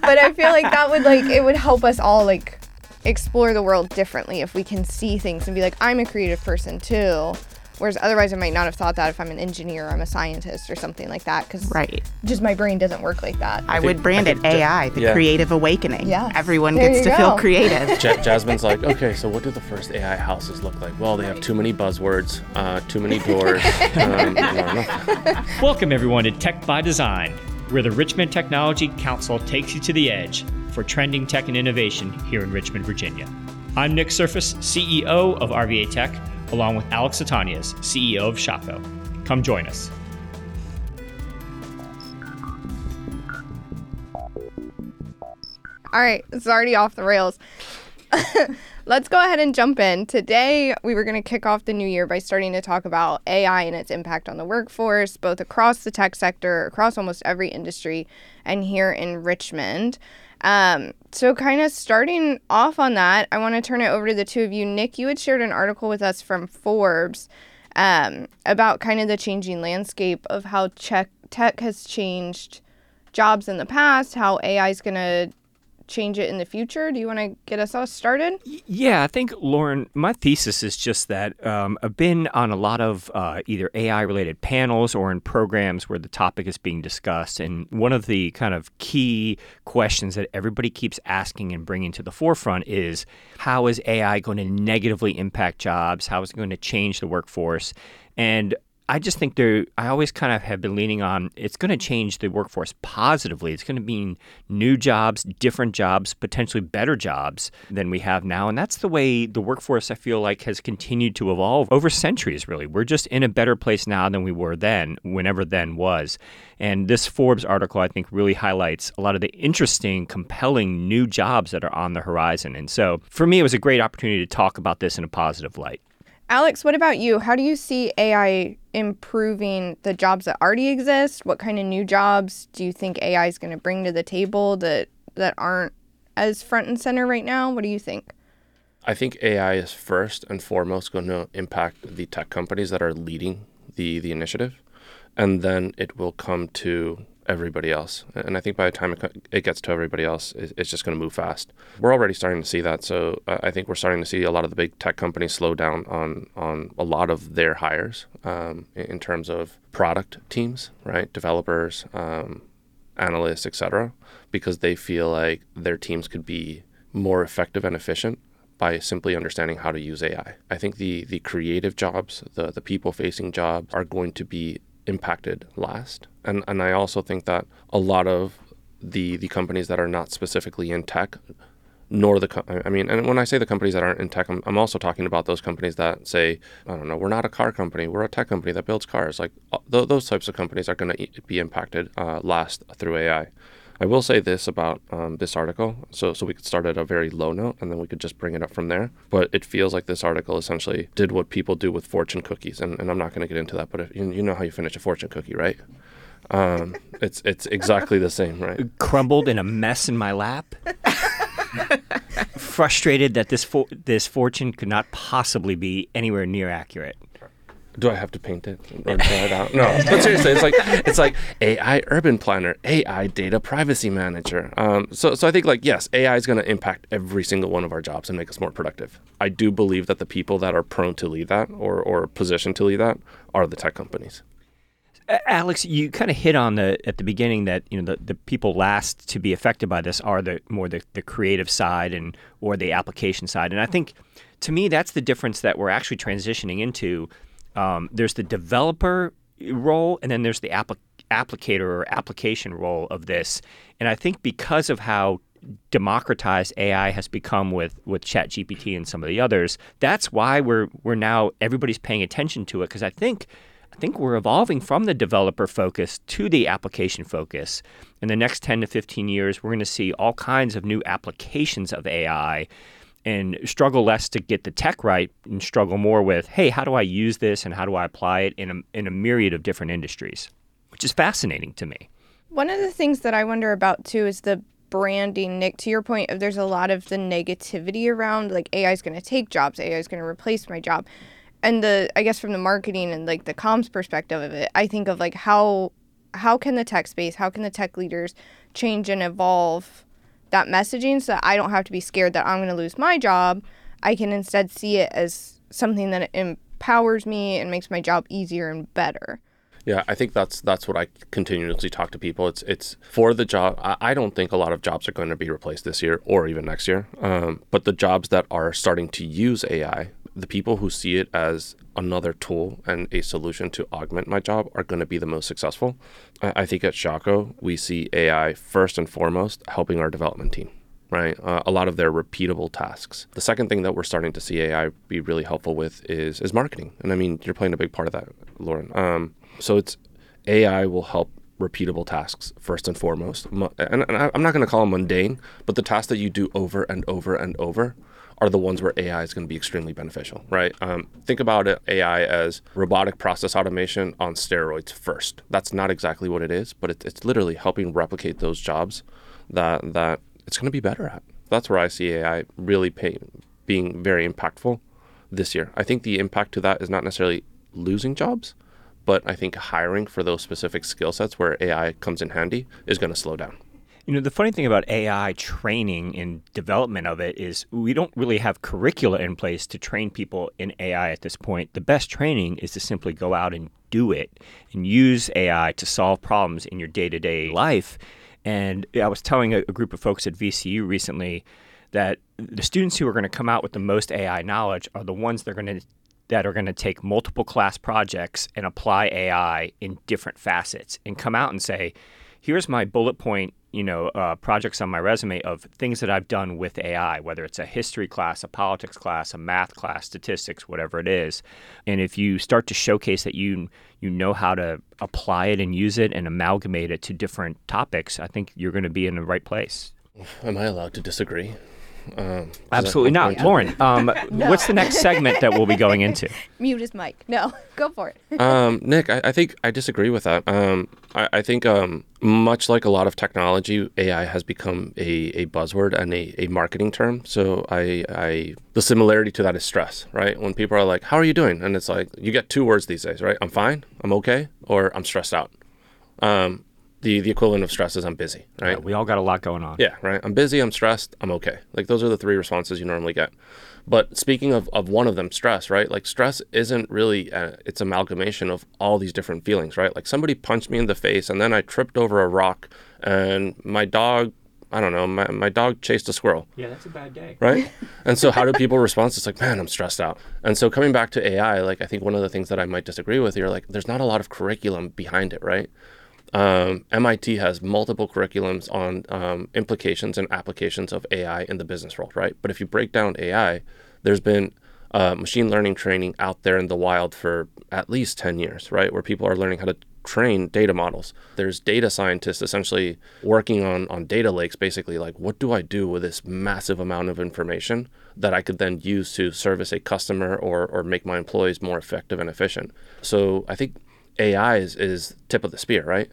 but I feel like that would like it would help us all like explore the world differently if we can see things and be like, I'm a creative person too. Whereas otherwise, I might not have thought that if I'm an engineer, or I'm a scientist or something like that, because Right. just my brain doesn't work like that. I, would brand it AI, the yeah. creative awakening. Yeah, Everyone There gets you to feel creative. Ja- Jasmine's like, okay, so what do the first AI houses look like? Well, they have too many buzzwords, uh, too many doors. um, I don't. Welcome, everyone, to Tech by Design, where the Richmond Technology Council takes you to the edge for trending tech and innovation here in Richmond, Virginia. I'm Nick Surface, CEO of RVA Tech, along with Alex Satanias, CEO of Shockoe. Come join us. All right, it's already off the rails. Let's go ahead and jump in. Today, we were going to kick off the new year by starting to talk about AI and its impact on the workforce, both across the tech sector, across almost every industry, and here in Richmond. Um, so, kind of starting off on that, I want to turn it over to the two of you. Nick, you had shared an article with us from Forbes um, about kind of the changing landscape of how tech, tech has changed jobs in the past, how AI is going to change it in the future. Do you want to get us all started? Yeah, I think, Lauren, my thesis is just that um, I've been on a lot of uh, either AI related panels or in programs where the topic is being discussed. And one of the kind of key questions that everybody keeps asking and bringing to the forefront is how is AI going to negatively impact jobs? How is it going to change the workforce? And I just think there. I always kind of have been leaning on it's going to change the workforce positively. It's going to mean new jobs, different jobs, potentially better jobs than we have now, and that's the way the workforce I feel like has continued to evolve over centuries. Really, we're just in a better place now than we were then, whenever then was. And this Forbes article, I think, really highlights a lot of the interesting, compelling new jobs that are on the horizon. And so, for me, it was a great opportunity to talk about this in a positive light. Alex, what about you? How do you see AI improving the jobs that already exist? What kind of new jobs do you think AI is going to bring to the table that that aren't as front and center right now? What do you think? I think AI is first and foremost going to impact the tech companies that are leading the, the initiative, and then it will come to everybody else. And I think by the time it, gets to everybody else, it, it's just going to move fast. We're already starting to see that. So uh, I think we're starting to see a lot of the big tech companies slow down on on a lot of their hires um, in terms of product teams, right? Developers, um, analysts, etc., because they feel like their teams could be more effective and efficient by simply understanding how to use AI. I think the the creative jobs, the the people facing jobs are going to be impacted last. And and I also think that a lot of the the companies that are not specifically in tech nor the I mean and when I say the companies that aren't in tech I'm, I'm also talking about those companies that say I don't know we're not a car company we're a tech company that builds cars like uh, th- those types of companies are going to be impacted uh, last through AI I will say this about um, this article, so so we could start at a very low note, and then we could just bring it up from there. But it feels like this article essentially did what people do with fortune cookies, and, and I'm not going to get into that. But if, you, you know how you finish a fortune cookie, right? Um, it's it's exactly the same, right? crumbled in a mess in my lap. Frustrated that this for- this fortune could not possibly be anywhere near accurate. Do I have to paint it or draw it out? No, but seriously, it's like it's like AI urban planner, AI data privacy manager. Um, so so I think like yes, AI is going to impact every single one of our jobs and make us more productive. I do believe that the people that are prone to lead that or or positioned to lead that are the tech companies. Alex, you kind of hit on the at the beginning that you know the, the people last to be affected by this are the more the, the creative side and or the application side, and I think to me that's the difference that we're actually transitioning into. Um, there's the developer role, and then there's the applic- applicator or application role of this, and I think because of how democratized AI has become with with ChatGPT and some of the others, that's why we're we're now everybody's paying attention to it because I think I think we're evolving from the developer focus to the application focus. In the next 10 to 15 years, we're going to see all kinds of new applications of AI and struggle less to get the tech right and struggle more with, hey, how do I use this and how do I apply it in a, in a myriad of different industries, which is fascinating to me. One of the things that I wonder about too is the branding. Nick, to your point, there's a lot of the negativity around like AI is going to take jobs, AI is going to replace my job, and the I guess from the marketing and like the comms perspective of it, I think of like how how can the tech space, how can the tech leaders change and evolve that messaging so that I don't have to be scared that I'm going to lose my job. I can instead see it as something that empowers me and makes my job easier and better. Yeah, I think that's that's what I continuously talk to people. It's it's for the job. I, don't think a lot of jobs are going to be replaced this year or even next year. Um, but the jobs that are starting to use AI, the people who see it as another tool and a solution to augment my job are going to be the most successful. I, think at Shockoe we see AI first and foremost helping our development team right? Uh, a lot of their repeatable tasks. The second thing that we're starting to see AI be really helpful with is is marketing, and I mean you're playing a big part of that, Lauren. Um, so it's AI will help repeatable tasks first and foremost. And, and I'm not going to call them mundane, but the tasks that you do over and over and over are the ones where AI is going to be extremely beneficial, right? Um, think about it, AI as robotic process automation on steroids first. That's not exactly what it is, but it, it's literally helping replicate those jobs that that it's going to be better at. That's where I see AI really pay, being very impactful this year. I think the impact to that is not necessarily losing jobs, but I think hiring for those specific skill sets where AI comes in handy is going to slow down. You know, the funny thing about AI training and development of it is we don't really have curricula in place to train people in AI at this point. The best training is to simply go out and do it and use AI to solve problems in your day to day life. And I was telling a, group of folks at VCU recently that the students who are going to come out with the most AI knowledge are the ones that are going to that are going to take multiple class projects and apply AI in different facets and come out and say, here's my bullet point, you know, uh, projects on my resume of things that I've done with AI, whether it's a history class, a politics class, a math class, statistics, whatever it is. And if you start to showcase that you you know how to apply it and use it and amalgamate it to different topics, I think you're going to be in the right place. Am I allowed to disagree? Um, Absolutely not. Lauren, um, no. what's the next segment that we'll be going into? Mute his mic. No, go for it. um, Nick, I, I, think I disagree with that. Um, I, I, think um, much like a lot of technology, AI has become a, a buzzword and a, a marketing term. So I, I, the similarity to that is stress, right? When people are like, "How are you doing?" and it's like you get two words these days, right? I'm fine, I'm okay, or I'm stressed out. Um, the the equivalent of stress is I'm busy, right? Yeah, we all got a lot going on. Yeah, right. I'm busy, I'm stressed, I'm okay. Like those are the three responses you normally get. But speaking of, of one of them, stress, right? Like stress isn't really a, it's amalgamation of all these different feelings, right? Like somebody punched me in the face and then I tripped over a rock and my dog I don't know, my, my dog chased a squirrel. Yeah, that's a bad day. Right? and so how do people respond? It's like, man, I'm stressed out. And so coming back to AI, like I think one of the things that I might disagree with, you're like, there's not a lot of curriculum behind it, right? Um, MIT has multiple curriculums on um, implications and applications of AI in the business world, right? But if you break down AI, there's been uh, machine learning training out there in the wild for at least 10 years, right? Where people are learning how to train data models. There's data scientists essentially working on, on data lakes, basically, like, what do I do with this massive amount of information that I could then use to service a customer or, or make my employees more effective and efficient? So I think AI is, is tip of the spear, right?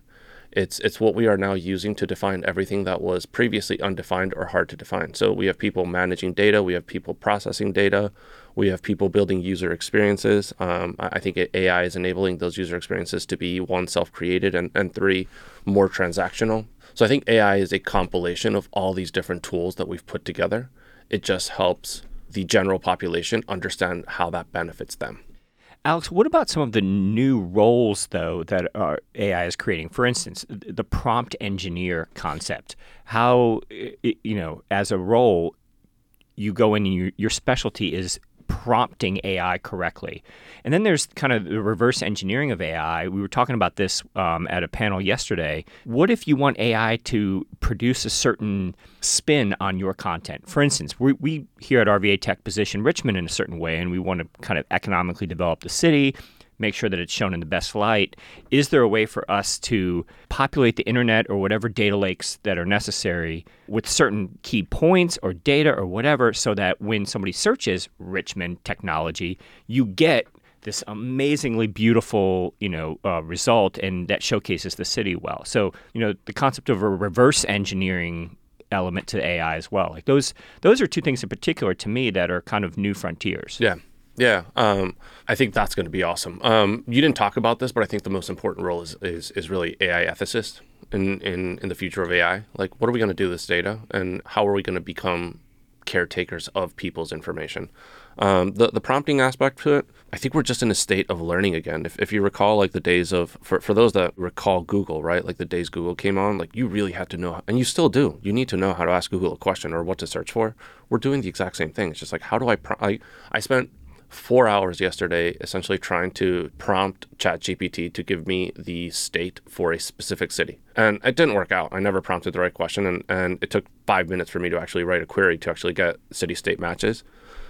It's it's what we are now using to define everything that was previously undefined or hard to define. So we have people managing data, we have people processing data, we have people building user experiences. Um, I think AI is enabling those user experiences to be one self-created and, and three more transactional. So I think AI is a compilation of all these different tools that we've put together. It just helps the general population understand how that benefits them. Alex, what about some of the new roles, though, that uh, AI is creating? For instance, the prompt engineer concept. How, you know, as a role, you go in and you, your specialty is prompting AI correctly. And then there's kind of the reverse engineering of AI. We were talking about this um, at a panel yesterday. What if you want AI to produce a certain spin on your content? For instance, we, we here at RVA Tech position Richmond in a certain way, and we want to kind of economically develop the city make sure that it's shown in the best light. Is there a way for us to populate the internet or whatever data lakes that are necessary with certain key points or data or whatever so that when somebody searches Richmond technology, you get this amazingly beautiful, you know, uh, result, and that showcases the city well. So, you know, the concept of a reverse engineering element to AI as well. Like those, those are two things in particular to me that are kind of new frontiers. Yeah, Yeah, um, I think that's going to be awesome. Um, you didn't talk about this, but I think the most important role is is, is really AI ethicist in, in in the future of AI. Like, what are we going to do with this data, and how are we going to become caretakers of people's information? Um, the the prompting aspect to it, I think we're just in a state of learning again. If, if you recall, like the days of for for those that recall Google, right? Like the days Google came on, like you really had to know, and you still do. You need to know how to ask Google a question or what to search for. We're doing the exact same thing. It's just like how do I? Pro- I I spent four hours yesterday essentially trying to prompt ChatGPT to give me the state for a specific city. And it didn't work out. I never prompted the right question, and, and it took five minutes for me to actually write a query to actually get city state matches.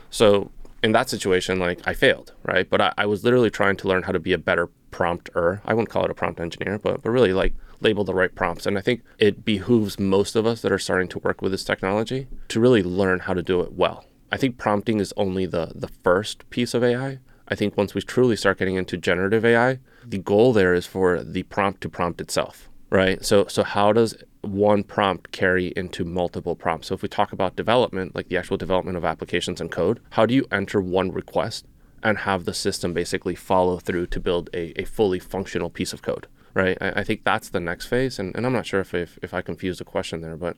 So in that situation, like I failed, right? But I, I was literally trying to learn how to be a better prompter. I wouldn't call it a prompt engineer, but but really like label the right prompts. And I think it behooves most of us that are starting to work with this technology to really learn how to do it well. I think prompting is only the the first piece of AI. I think once we truly start getting into generative AI, the goal there is for the prompt to prompt itself, right? So so how does one prompt carry into multiple prompts? So if we talk about development, like the actual development of applications and code, how do you enter one request and have the system basically follow through to build a, a fully functional piece of code, right? I, I think that's the next phase. And, and I'm not sure if, if, if I confused the question there, but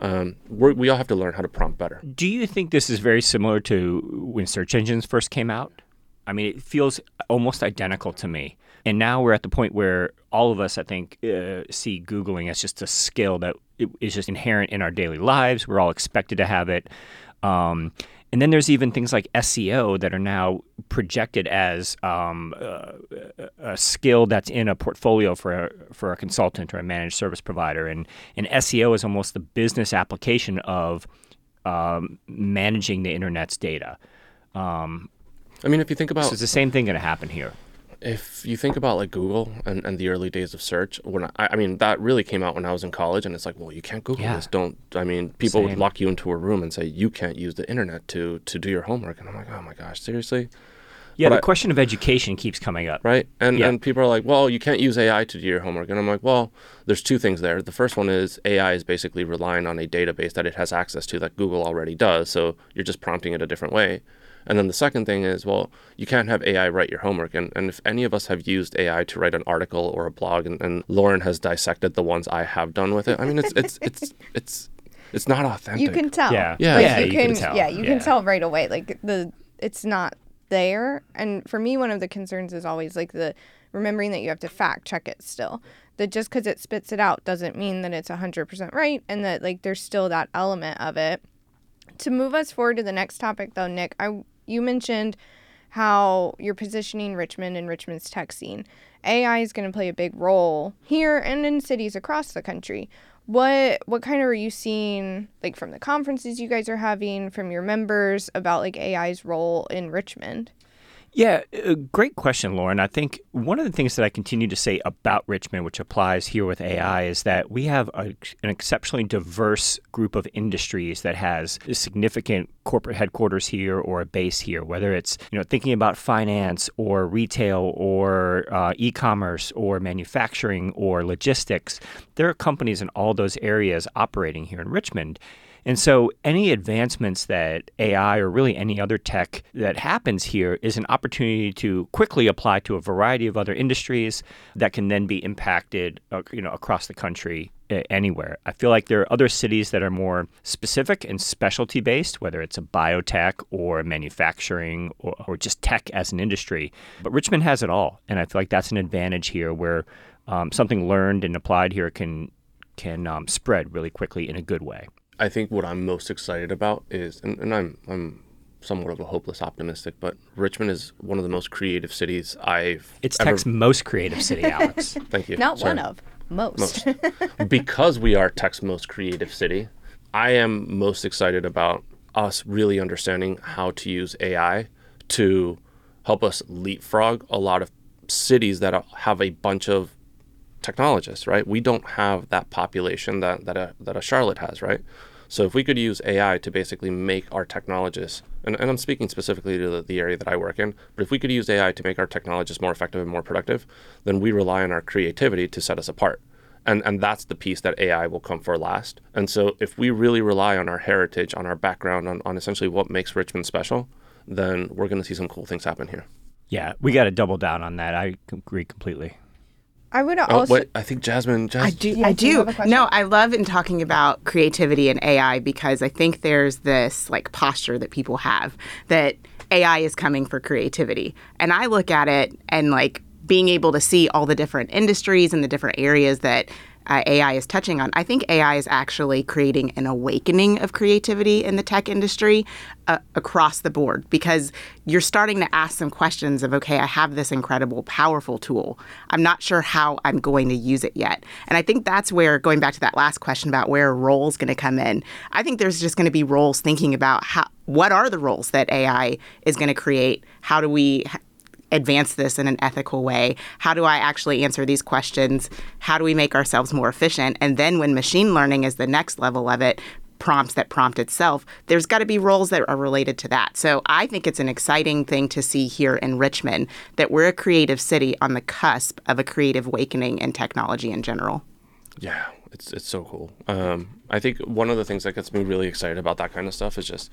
um, we all have to learn how to prompt better. Do you think this is very similar to when search engines first came out? I mean, it feels almost identical to me. And now we're at the point where all of us, I think, uh, see Googling as just a skill that is just inherent in our daily lives. We're all expected to have it. Um, and then there's even things like SEO that are now projected as um, uh, a skill that's in a portfolio for a, for a consultant or a managed service provider. And, and SEO is almost the business application of um, managing the internet's data. Um, I mean, if you think about, so it's the same thing going to happen here if you think about like Google and, and the early days of search, when I, I mean that really came out when I was in college, and it's like, well, you can't Google yeah. this. Don't. I mean, people Same. would lock you into a room and say you can't use the internet to to do your homework, and I'm like, oh my gosh, seriously. Yeah, but the I, question of education keeps coming up. Right, and yeah. and people are like, well, you can't use AI to do your homework, and I'm like, well, there's two things there. The first one is AI is basically relying on a database that it has access to that Google already does, so you're just prompting it a different way. And then the second thing is, well, you can't have AI write your homework. And, and if any of us have used AI to write an article or a blog, and, and Lauren has dissected the ones I have done with it, I mean, it's it's it's it's it's not authentic. You can tell. Yeah, yeah, like yeah. You, you can, can tell. Yeah, you yeah. can tell right away. Like the it's not there. And for me, one of the concerns is always like the remembering that you have to fact check it still. That just because it spits it out doesn't mean that it's 100% right and that like there's still that element of it. To move us forward to the next topic, though, Nick, I you mentioned how you're positioning Richmond and Richmond's tech scene. AI is going to play a big role here and in cities across the country. What what kind of are you seeing like from the conferences you guys are having from your members about like AI's role in Richmond? Yeah, great question, Lauren. I think one of the things that I continue to say about Richmond, which applies here with AI, is that we have a, an exceptionally diverse group of industries that has significant corporate headquarters here or a base here. Whether it's you know thinking about finance or retail or uh, e-commerce or manufacturing or logistics, there are companies in all those areas operating here in Richmond. And so, any advancements that AI or really any other tech that happens here is an opportunity to quickly apply to a variety of other industries that can then be impacted, uh, you know, across the country uh, anywhere. I feel like there are other cities that are more specific and specialty based, whether it's a biotech or manufacturing or, or just tech as an industry. But Richmond has it all, and I feel like that's an advantage here, where um, something learned and applied here can can um, spread really quickly in a good way. I think what I'm most excited about is, and, and I'm I'm somewhat of a hopeless optimistic, but Richmond is one of the most creative cities I've. It's ever... Tech's most creative city, Alex. Thank you. Not Sorry. one of most. most. because we are Tech's most creative city, I am most excited about us really understanding how to use AI to help us leapfrog a lot of cities that have a bunch of technologists, right? We don't have that population that that a, that a Charlotte has, right? So if we could use AI to basically make our technologists, and, and I'm speaking specifically to the, the, area that I work in, but if we could use AI to make our technologists more effective and more productive, then we rely on our creativity to set us apart. And, and that's the piece that AI will come for last. And so if we really rely on our heritage, on our background, on, on essentially what makes Richmond special, then we're going to see some cool things happen here. Yeah, we got to double down on that. I agree completely. I would oh, also. Oh, also. wait, I think Jasmine. Jas- I do. Yeah, I do do. have a question? No, I love in talking about creativity and AI because I think there's this like posture that people have that AI is coming for creativity, and I look at it and like being able to see all the different industries and the different areas that uh, AI is touching on. I think AI is actually creating an awakening of creativity in the tech industry uh, across the board because you're starting to ask some questions of, okay, I have this incredible, powerful tool. I'm not sure how I'm going to use it yet. And I think that's where, going back to that last question about where a role is going to come in, I think there's just going to be roles thinking about how, what are the roles that AI is going to create? How do we advance this in an ethical way? How do I actually answer these questions? How do we make ourselves more efficient? And then when machine learning is the next level of it, prompts that prompt itself, there's got to be roles that are related to that. So I think it's an exciting thing to see here in Richmond that we're a creative city on the cusp of a creative awakening in technology in general. Yeah, it's it's so cool. Um, I think one of the things that gets me really excited about that kind of stuff is just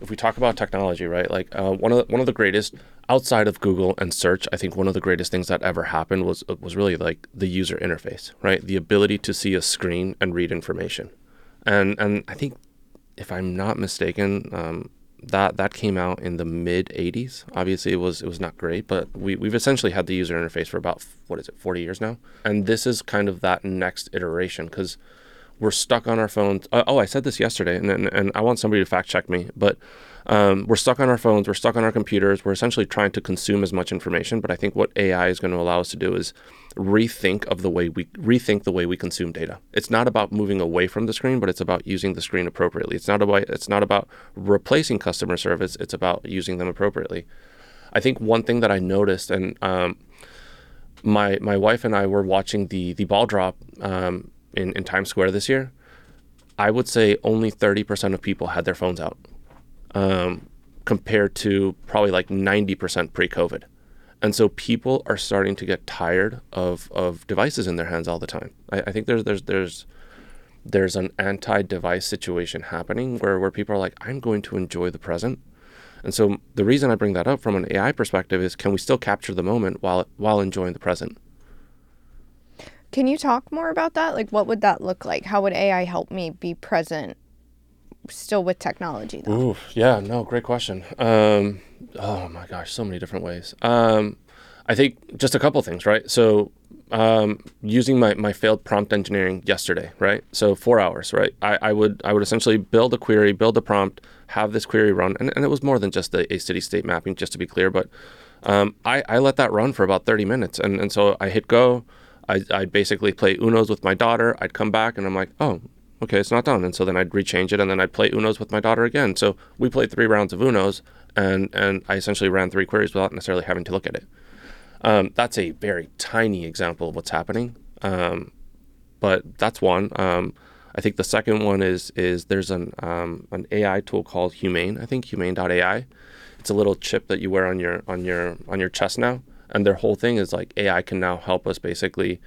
if we talk about technology, right? Like uh, one of the, one of the greatest outside of Google and search, I think one of the greatest things that ever happened was was really like the user interface, right? The ability to see a screen and read information, and and I think if I'm not mistaken. Um, that that came out in the mid 80s. Obviously, it was it was not great, but we we've essentially had the user interface for about what is it, 40 years now. And this is kind of that next iteration because we're stuck on our phones. Uh, oh, I said this yesterday, and, and and I want somebody to fact check me, but um, we're stuck on our phones, we're stuck on our computers, we're essentially trying to consume as much information. But I think what AI is going to allow us to do is rethink of the way we rethink the way we consume data. It's not about moving away from the screen, but it's about using the screen appropriately. It's not about it's not about replacing customer service. It's about using them appropriately. I think one thing that I noticed, and um, my my wife and I were watching the the ball drop um, in in Times Square this year. I would say only thirty percent of people had their phones out, um, compared to probably like ninety percent pre-COVID. And so people are starting to get tired of, of devices in their hands all the time. I, I think there's there's there's there's an anti-device situation happening where, where people are like, I'm going to enjoy the present. And so the reason I bring that up from an AI perspective is can we still capture the moment while while enjoying the present? Can you talk more about that? Like, what would that look like? How would AI help me be present still with technology, though? Ooh, yeah, no, great question. Um, oh my gosh, so many different ways. Um, I think just a couple things, right? So, um, using my, my failed prompt engineering yesterday, right? So four hours, right? I, I would I would essentially build a query, build a prompt, have this query run, and, and it was more than just a, a city state mapping, just to be clear. But um, I, I let that run for about 30 minutes, and, and so I hit go. I I'd basically play Unos with my daughter. I'd come back, and I'm like, oh, okay, it's not done. And so then I'd rechange it, and then I'd play Unos with my daughter again. So we played three rounds of Unos, and and I essentially ran three queries without necessarily having to look at it. Um, that's a very tiny example of what's happening, um, but that's one. Um, I think the second one is is there's an um, an AI tool called Humane. I think Humane.ai. It's a little chip that you wear on your on your on your chest now, and their whole thing is like AI can now help us basically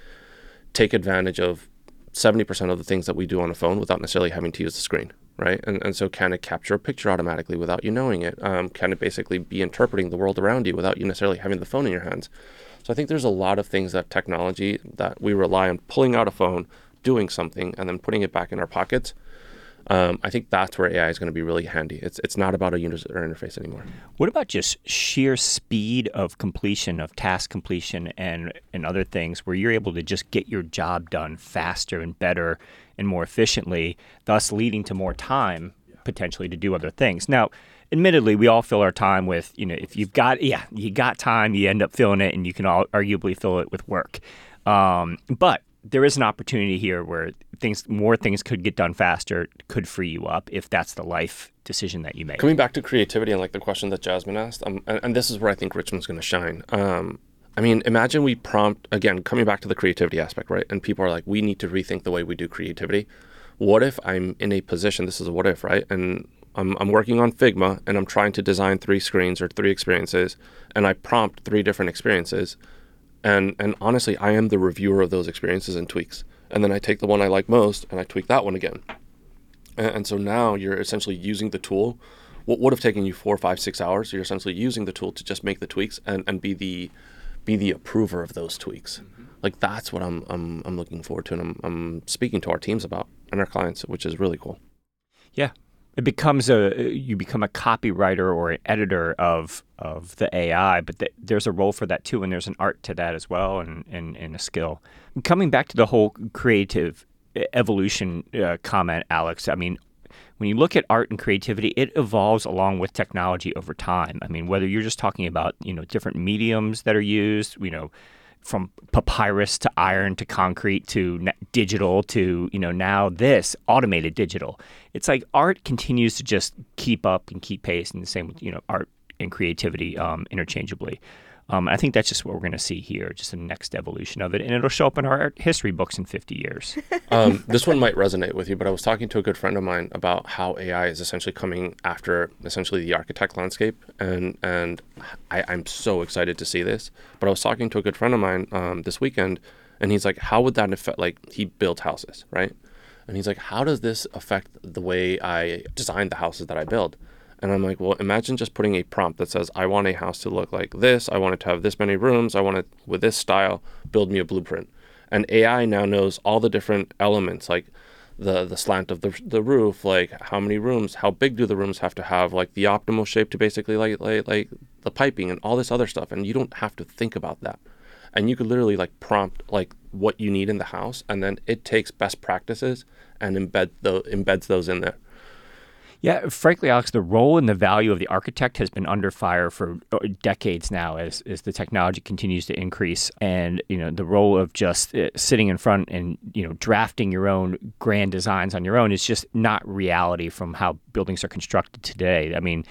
take advantage of 70% of the things that we do on a phone without necessarily having to use the screen, right? And, and so can it capture a picture automatically without you knowing it? Um, can it basically be interpreting the world around you without you necessarily having the phone in your hands? So I think there's a lot of things that technology that we rely on pulling out a phone, doing something, and then putting it back in our pockets. Um, I think that's where AI is going to be really handy. It's it's not about a user interface anymore. What about just sheer speed of completion of task completion and and other things where you're able to just get your job done faster and better and more efficiently, thus leading to more time potentially to do other things. Now, admittedly, we all fill our time with, you know, if you've got yeah, you got time, you end up filling it and you can all arguably fill it with work. Um, but there is an opportunity here where things more things could get done faster, could free you up if that's the life decision that you make. Coming back to creativity and like the question that Jasmine asked, um, and, and this is where I think Richmond's going to shine. Um, I mean, imagine we prompt again, coming back to the creativity aspect, right? And people are like, we need to rethink the way we do creativity. What if I'm in a position? This is a what if, right? And I'm, I'm working on Figma and I'm trying to design three screens or three experiences, and I prompt three different experiences, and and honestly, I am the reviewer of those experiences and tweaks, and then I take the one I like most and I tweak that one again. And, and so now you're essentially using the tool what would have taken you four, five, six hours, you're essentially using the tool to just make the tweaks and, and be the be the approver of those tweaks. Mm-hmm. Like that's what I'm I'm, I'm looking forward to, and I'm, I'm speaking to our teams about and our clients, which is really cool. Yeah, it becomes a you become a copywriter or an editor of of the AI, but th- there's a role for that too, and there's an art to that as well, and and, and a skill. Coming back to the whole creative evolution uh, comment, Alex. I mean, when you look at art and creativity, it evolves along with technology over time. I mean, whether you're just talking about you know different mediums that are used, you know, from papyrus to iron to concrete to digital to you know now this automated digital. It's like art continues to just keep up and keep pace, and the same with you know art and creativity um, interchangeably. Um, I think that's just what we're going to see here, just the next evolution of it, and it'll show up in our history books in 50 years. um, this one might resonate with you, but I was talking to a good friend of mine about how AI is essentially coming after essentially the architect landscape, and and I, am so excited to see this. But I was talking to a good friend of mine um, this weekend, and he's like, "How would that affect? Like, he builds houses, right? And he's like, "How does this affect the way I design the houses that I build?" And I'm like, well, imagine just putting a prompt that says, I want a house to look like this. I want it to have this many rooms. I want it with this style. Build me a blueprint. And AI now knows all the different elements, like the the slant of the, the roof, like how many rooms, how big do the rooms have to have, like the optimal shape to basically like, like like the piping and all this other stuff. And you don't have to think about that. And you could literally like prompt like what you need in the house, and then it takes best practices and embed the embeds those in there. Yeah, frankly, Alex, the role and the value of the architect has been under fire for uh, decades now as, as the technology continues to increase. And, you know, the role of just uh, sitting in front and, you know, drafting your own grand designs on your own is just not reality from how buildings are constructed today. I mean,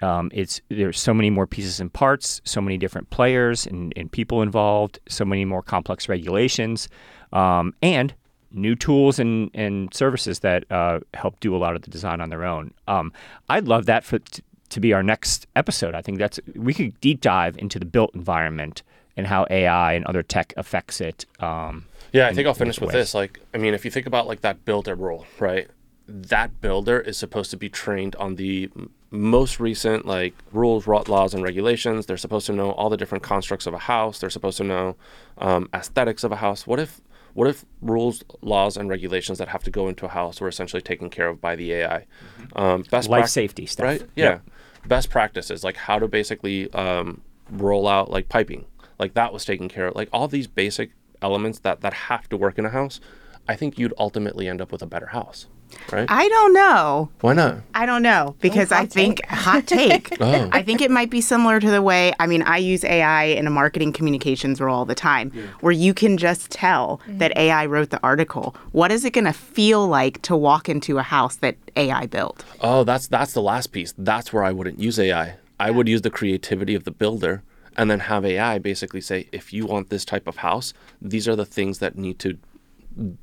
um, it's there's so many more pieces and parts, so many different players and, and people involved, so many more complex regulations, um, and new tools and, and services that uh, help do a lot of the design on their own. Um, I'd love that for t- to be our next episode. I think that's we could deep dive into the built environment and how AI and other tech affects it. Um, yeah, I think I'll finish with this. Like, I mean, if you think about like that builder role, right? That builder is supposed to be trained on the most recent like rules, laws, and regulations. They're supposed to know all the different constructs of a house. They're supposed to know um, aesthetics of a house. What if what if rules, laws, and regulations that have to go into a house were essentially taken care of by the AI? Mm-hmm. Um, best life pra- safety stuff, right? Yeah. Yep. Best practices like how to basically um, roll out like piping, like that was taken care of. Like all these basic elements that that have to work in a house. I think you'd ultimately end up with a better house right? I don't know. Why not? I don't know because oh, I think take. hot take. oh. I think it might be similar to the way I mean I use AI in a marketing communications role all the time, yeah. where you can just tell mm-hmm. that AI wrote the article. What is it going to feel like to walk into a house that AI built? Oh, that's that's the last piece. That's where I wouldn't use AI. I would use the creativity of the builder and then have AI basically say, if you want this type of house, these are the things that need to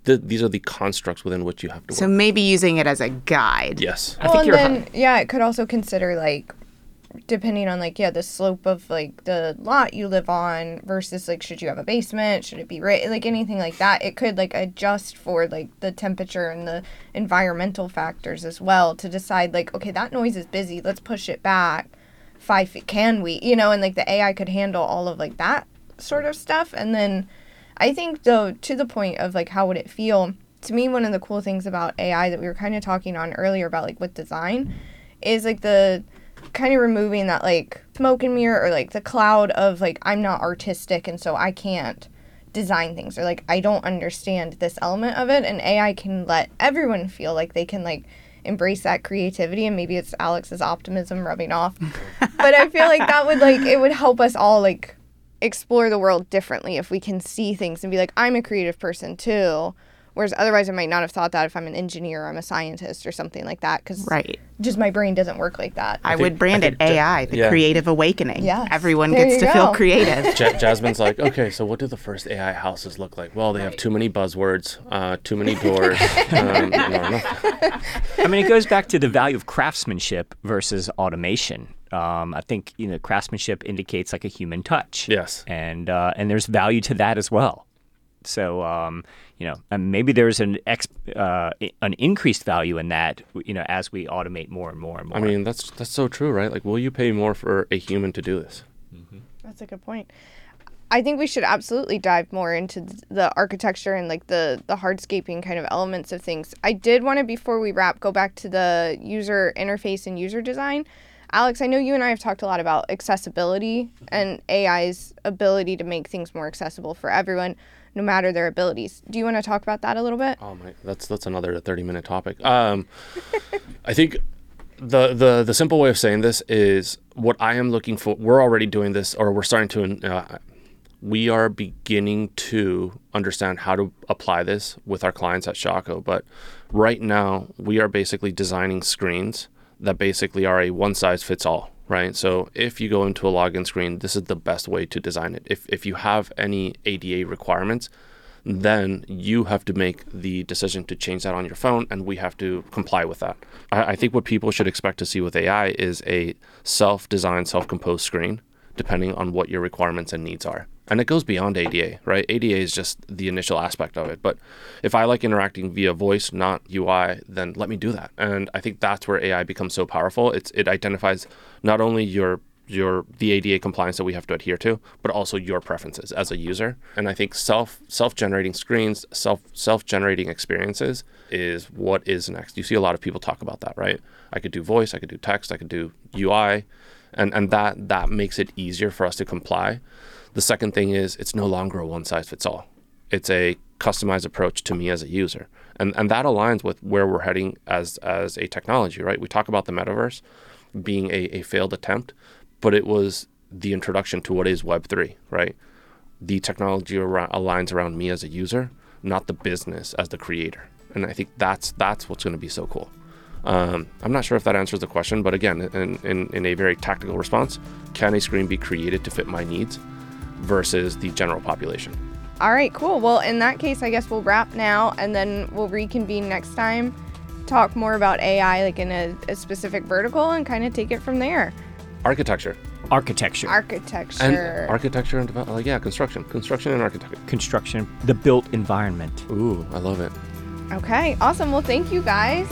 th- these are the constructs within which you have to so work. maybe using it as a guide. Yes. Well, and then yeah, it could also consider like depending on like yeah the slope of like the lot you live on versus like should you have a basement? Should it be right like anything like that. It could like adjust for like the temperature and the environmental factors as well to decide like okay that noise is busy. Let's push it back five feet. Can we? You know and like the ai could handle all of like that sort of stuff. And then I think though to the point of like how would it feel? To me, one of the cool things about AI that we were kind of talking on earlier about like with design is like the kind of removing that like smoke and mirror or like the cloud of like I'm not artistic and so I can't design things or like I don't understand this element of it and AI can let everyone feel like they can like embrace that creativity and maybe it's Alex's optimism rubbing off. but I feel like that would like it would help us all like explore the world differently if we can see things and be like, I'm a creative person too. Whereas otherwise, I might not have thought that if I'm an engineer or I'm a scientist or something like that, because right. just my brain doesn't work like that. I, I think, would brand it AI, the yeah. creative awakening. Yeah, everyone there gets to go. feel creative. J- Jasmine's like, okay, so what do the first AI houses look like? Well, they right. have too many buzzwords, uh, too many doors. um, I mean, it goes back to the value of craftsmanship versus automation. Um, I think you know craftsmanship indicates like a human touch. Yes, and uh, and there's value to that as well. So, um, you know, and maybe there's an ex, uh, an increased value in that, you know, as we automate more and more and more. I mean, that's that's so true, right? Like, will you pay more for a human to do this? That's a good point. I think we should absolutely dive more into the architecture and like the the hardscaping kind of elements of things. I did want to before we wrap go back to the user interface and user design. Alex, I know you and I have talked a lot about accessibility and AI's ability to make things more accessible for everyone, no matter their abilities. Do you want to talk about that a little bit? Oh my, that's that's another thirty minute topic. Um, I think the the the simple way of saying this is what I am looking for. We're already doing this, or we're starting to. Uh, we are beginning to understand how to apply this with our clients at Shockoe. But right now, we are basically designing screens that basically are a one size fits all. Right. So if you go into a login screen, this is the best way to design it. If if you have any ADA requirements, then you have to make the decision to change that on your phone, and we have to comply with that. I, I think what people should expect to see with AI is a self designed, self composed screen, depending on what your requirements and needs are. And it goes beyond ADA, right? ADA is just the initial aspect of it. But if I like interacting via voice, not UI, then let me do that. And I think that's where AI becomes so powerful. It's it identifies not only your your the ADA compliance that we have to adhere to, but also your preferences as a user. And I think self self generating screens, self self generating experiences is what is next. You see a lot of people talk about that, right? I could do voice, I could do text, I could do UI, and and that that makes it easier for us to comply. The second thing is it's no longer a one size fits all. It's a customized approach to me as a user. And and that aligns with where we're heading as as a technology, right? We talk about the metaverse being a, a failed attempt, but it was the introduction to what is Web3, right? The technology aligns around me as a user, not the business as the creator. And I think that's that's what's going to be so cool. Um, I'm not sure if that answers the question, but again, in, in, in a very tactical response, can a screen be created to fit my needs versus the general population? All right, cool. Well, in that case, I guess we'll wrap now and then we'll reconvene next time, talk more about AI, like in a, a specific vertical, and kind of take it from there. Architecture. architecture, Architecture. And architecture and development. Like, yeah, construction. Construction and architecture. construction, the built environment. Ooh, I love it. okay, awesome. Well, thank you guys.